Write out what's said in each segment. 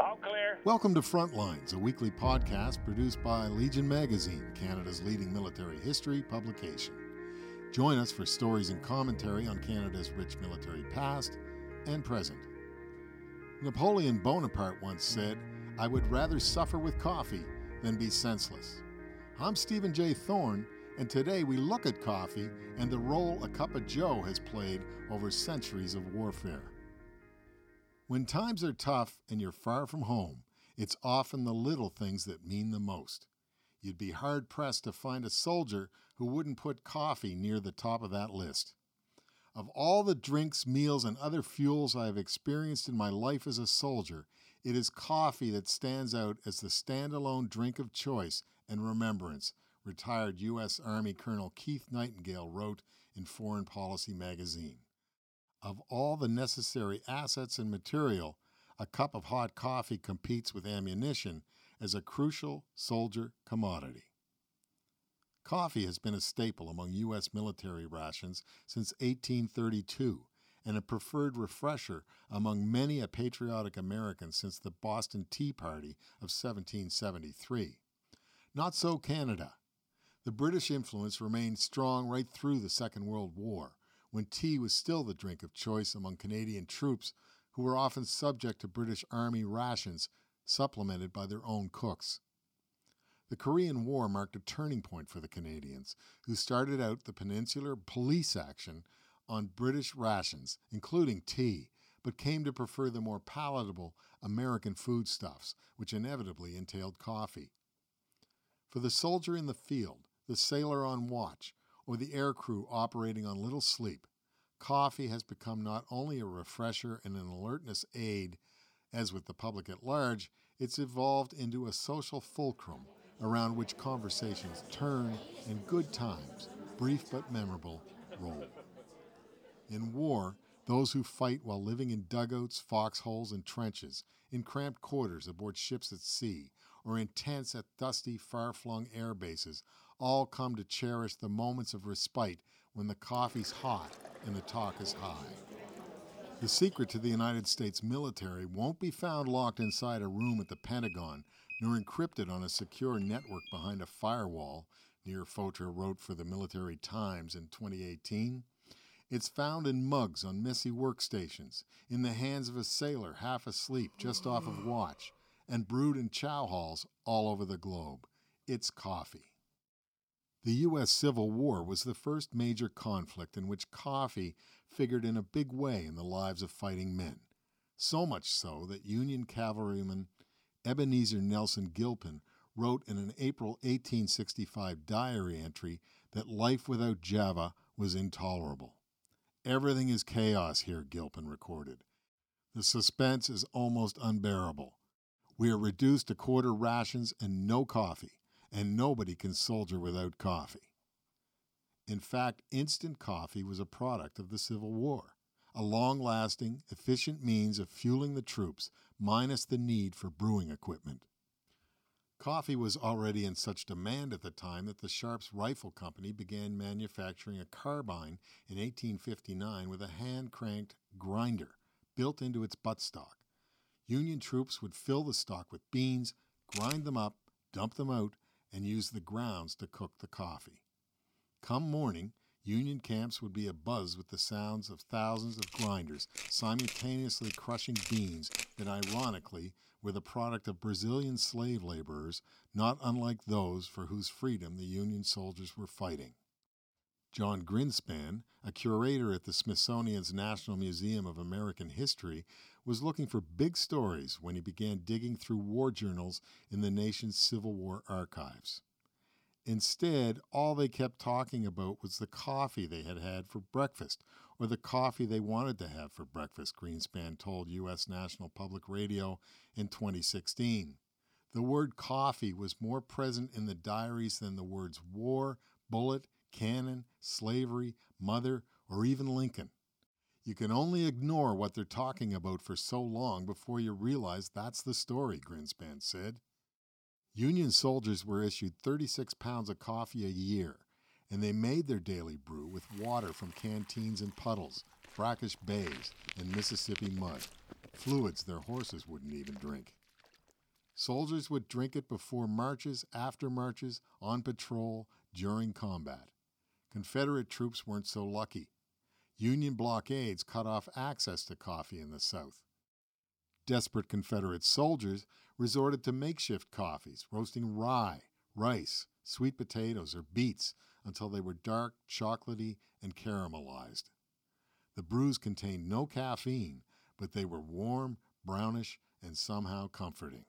All clear. Welcome to Frontlines, a weekly podcast produced by Legion Magazine, Canada's leading military history publication. Join us for stories and commentary on Canada's rich military past and present. Napoleon Bonaparte once said, I would rather suffer with coffee than be senseless. I'm Stephen J. Thorne, and today we look at coffee and the role a cup of joe has played over centuries of warfare. When times are tough and you're far from home, it's often the little things that mean the most. You'd be hard pressed to find a soldier who wouldn't put coffee near the top of that list. Of all the drinks, meals, and other fuels I have experienced in my life as a soldier, it is coffee that stands out as the standalone drink of choice and remembrance, retired U.S. Army Colonel Keith Nightingale wrote in Foreign Policy magazine. Of all the necessary assets and material, a cup of hot coffee competes with ammunition as a crucial soldier commodity. Coffee has been a staple among U.S. military rations since 1832 and a preferred refresher among many a patriotic American since the Boston Tea Party of 1773. Not so Canada. The British influence remained strong right through the Second World War, when tea was still the drink of choice among Canadian troops who were often subject to British Army rations supplemented by their own cooks. The Korean War marked a turning point for the Canadians, who started out the peninsular police action on British rations, including tea, but came to prefer the more palatable American foodstuffs, which inevitably entailed coffee. For the soldier in the field, the sailor on watch, or the air crew operating on little sleep, coffee has become not only a refresher and an alertness aid, as with the public at large, it's evolved into a social fulcrum around which conversations turn and good times, brief but memorable, roll. In war, those who fight while living in dugouts, foxholes, and trenches, in cramped quarters aboard ships at sea, or in tents at dusty, far flung air bases, all come to cherish the moments of respite when the coffee's hot and the talk is high. The secret to the United States military won't be found locked inside a room at the Pentagon, nor encrypted on a secure network behind a firewall, Nir Fotra wrote for the Military Times in 2018. It's found in mugs on messy workstations, in the hands of a sailor half asleep just off of watch, and brewed in chow halls all over the globe. It's coffee. The U.S. Civil War was the first major conflict in which coffee figured in a big way in the lives of fighting men. So much so that Union cavalryman Ebenezer Nelson Gilpin wrote in an April 1865 diary entry that life without Java was intolerable. Everything is chaos here, Gilpin recorded. The suspense is almost unbearable. We are reduced to quarter rations and no coffee and nobody can soldier without coffee. In fact, instant coffee was a product of the Civil War, a long lasting, efficient means of fueling the troops, minus the need for brewing equipment. Coffee was already in such demand at the time that the Sharps Rifle Company began manufacturing a carbine in 1859 with a hand cranked grinder built into its buttstock. Union troops would fill the stock with beans, grind them up, dump them out, and use the grounds to cook the coffee. Come morning, Union camps would be abuzz with the sounds of thousands of grinders simultaneously crushing beans that ironically were the product of Brazilian slave laborers, not unlike those for whose freedom the Union soldiers were fighting. John Grinspan, a curator at the Smithsonian's National Museum of American History, was looking for big stories when he began digging through war journals in the nation's Civil War archives. Instead, all they kept talking about was the coffee they had had for breakfast, or the coffee they wanted to have for breakfast, Grinspan told U.S. National Public Radio in 2016. The word coffee was more present in the diaries than the words war, bullet, Cannon, slavery, mother, or even Lincoln. You can only ignore what they're talking about for so long before you realize that's the story, Grinspan said. Union soldiers were issued 36 pounds of coffee a year, and they made their daily brew with water from canteens and puddles, brackish bays, and Mississippi mud, fluids their horses wouldn't even drink. Soldiers would drink it before marches, after marches, on patrol, during combat. Confederate troops weren't so lucky. Union blockades cut off access to coffee in the South. Desperate Confederate soldiers resorted to makeshift coffees, roasting rye, rice, sweet potatoes, or beets until they were dark, chocolatey, and caramelized. The brews contained no caffeine, but they were warm, brownish, and somehow comforting.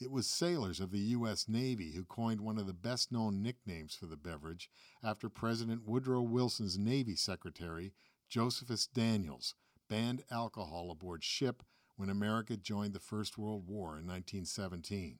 It was sailors of the U.S. Navy who coined one of the best known nicknames for the beverage after President Woodrow Wilson's Navy Secretary, Josephus Daniels, banned alcohol aboard ship when America joined the First World War in 1917.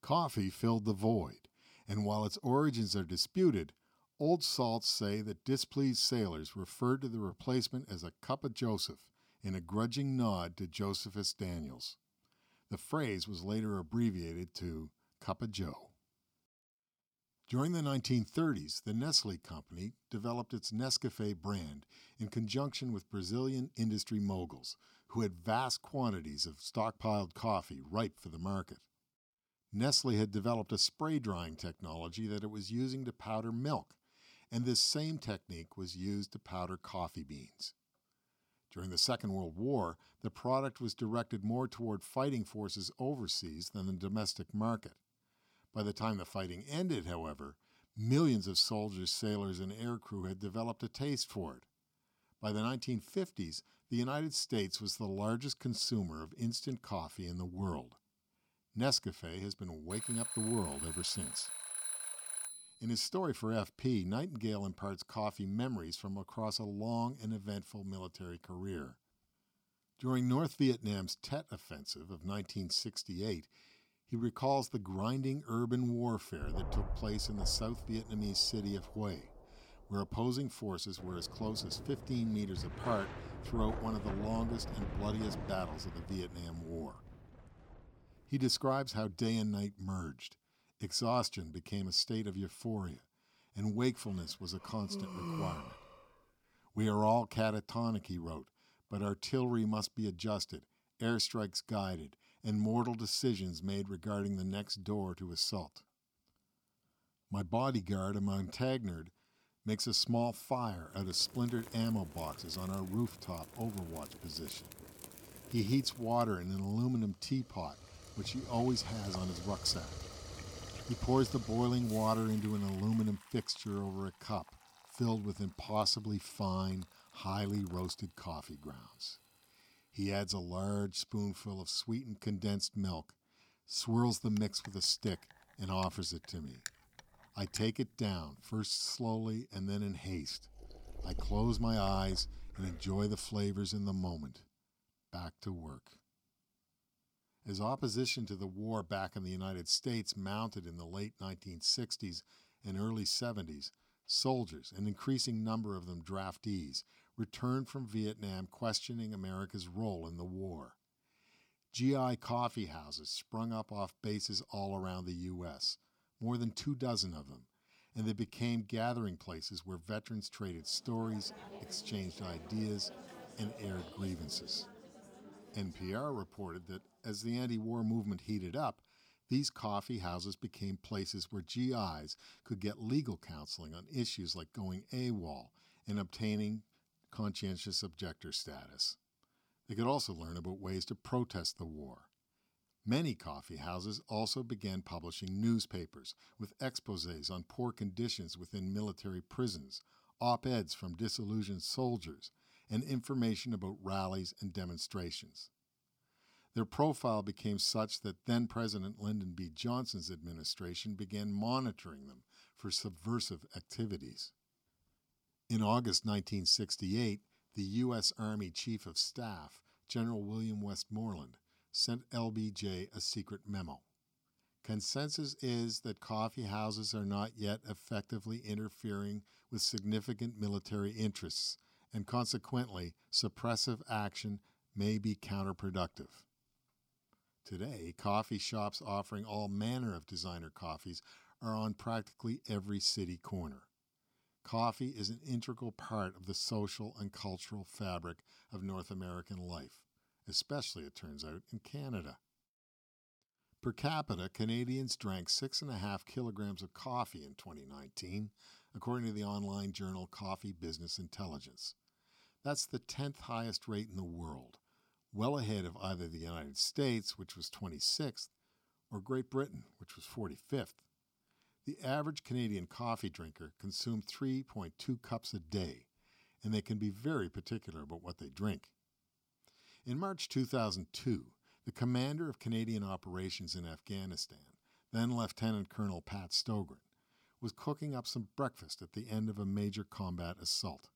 Coffee filled the void, and while its origins are disputed, old salts say that displeased sailors referred to the replacement as a cup of Joseph in a grudging nod to Josephus Daniels. The phrase was later abbreviated to Cup of Joe. During the 1930s, the Nestle Company developed its Nescafe brand in conjunction with Brazilian industry moguls who had vast quantities of stockpiled coffee ripe for the market. Nestle had developed a spray drying technology that it was using to powder milk, and this same technique was used to powder coffee beans. During the Second World War, the product was directed more toward fighting forces overseas than the domestic market. By the time the fighting ended, however, millions of soldiers, sailors, and aircrew had developed a taste for it. By the 1950s, the United States was the largest consumer of instant coffee in the world. Nescafe has been waking up the world ever since. In his story for FP, Nightingale imparts coffee memories from across a long and eventful military career. During North Vietnam's Tet Offensive of 1968, he recalls the grinding urban warfare that took place in the South Vietnamese city of Hue, where opposing forces were as close as 15 meters apart throughout one of the longest and bloodiest battles of the Vietnam War. He describes how day and night merged, Exhaustion became a state of euphoria, and wakefulness was a constant requirement. We are all catatonic, he wrote, but artillery must be adjusted, airstrikes guided, and mortal decisions made regarding the next door to assault. My bodyguard, a Montagnard, makes a small fire out of splintered ammo boxes on our rooftop overwatch position. He heats water in an aluminum teapot, which he always has on his rucksack. He pours the boiling water into an aluminum fixture over a cup filled with impossibly fine, highly roasted coffee grounds. He adds a large spoonful of sweetened condensed milk, swirls the mix with a stick, and offers it to me. I take it down, first slowly and then in haste. I close my eyes and enjoy the flavors in the moment. Back to work. As opposition to the war back in the United States mounted in the late 1960s and early 70s, soldiers, an increasing number of them draftees, returned from Vietnam questioning America's role in the war. GI coffee houses sprung up off bases all around the U.S., more than two dozen of them, and they became gathering places where veterans traded stories, exchanged ideas, and aired grievances. NPR reported that as the anti war movement heated up, these coffee houses became places where GIs could get legal counseling on issues like going AWOL and obtaining conscientious objector status. They could also learn about ways to protest the war. Many coffee houses also began publishing newspapers with exposes on poor conditions within military prisons, op eds from disillusioned soldiers, and information about rallies and demonstrations. Their profile became such that then President Lyndon B. Johnson's administration began monitoring them for subversive activities. In August 1968, the U.S. Army Chief of Staff, General William Westmoreland, sent LBJ a secret memo. Consensus is that coffee houses are not yet effectively interfering with significant military interests and consequently, suppressive action may be counterproductive. Today, coffee shops offering all manner of designer coffees are on practically every city corner. coffee is an integral part of the social and cultural fabric of North American life, especially, it turns out, in Canada. Per capita, Canadians drank 6.5 kilograms of coffee in 2019, according to the online journal Coffee Business Intelligence. That's the 10th highest rate in the world, well ahead of either the United States, which was 26th, or Great Britain, which was 45th. The average Canadian coffee drinker consumes 3.2 cups a day, and they can be very particular about what they drink. In March 2002, the commander of Canadian operations in Afghanistan, then Lieutenant Colonel Pat Stogran, was cooking up some breakfast at the end of a major combat assault.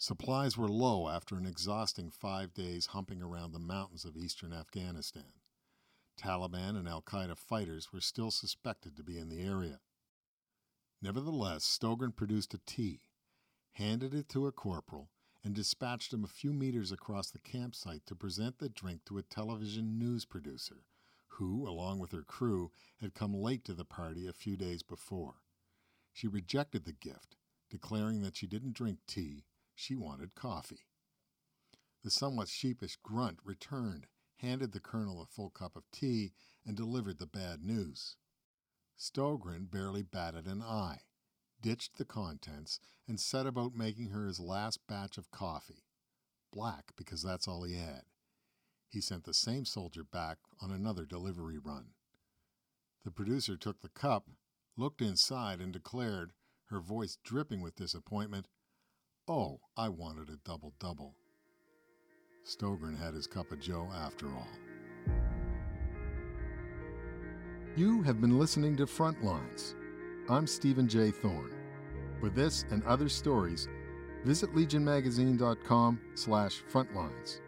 Supplies were low after an exhausting five days humping around the mountains of eastern Afghanistan. Taliban and Al Qaeda fighters were still suspected to be in the area. Nevertheless, Stogran produced a tea, handed it to a corporal, and dispatched him a few meters across the campsite to present the drink to a television news producer, who, along with her crew, had come late to the party a few days before. She rejected the gift, declaring that she didn't drink tea, she wanted coffee. The somewhat sheepish grunt returned, handed the colonel a full cup of tea, and delivered the bad news. Stogran barely batted an eye ditched the contents, and set about making her his last batch of coffee. Black, because that's all he had. He sent the same soldier back on another delivery run. The producer took the cup, looked inside, and declared, her voice dripping with disappointment, Oh, I wanted a double double. Stogran had his cup of joe after all. You have been listening to Frontlines I'm Stephen J. Thorne. For this and other stories, visit legionmagazine.com slash frontlines.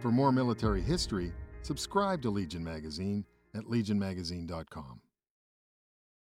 For more military history, subscribe to Legion Magazine at legionmagazine.com.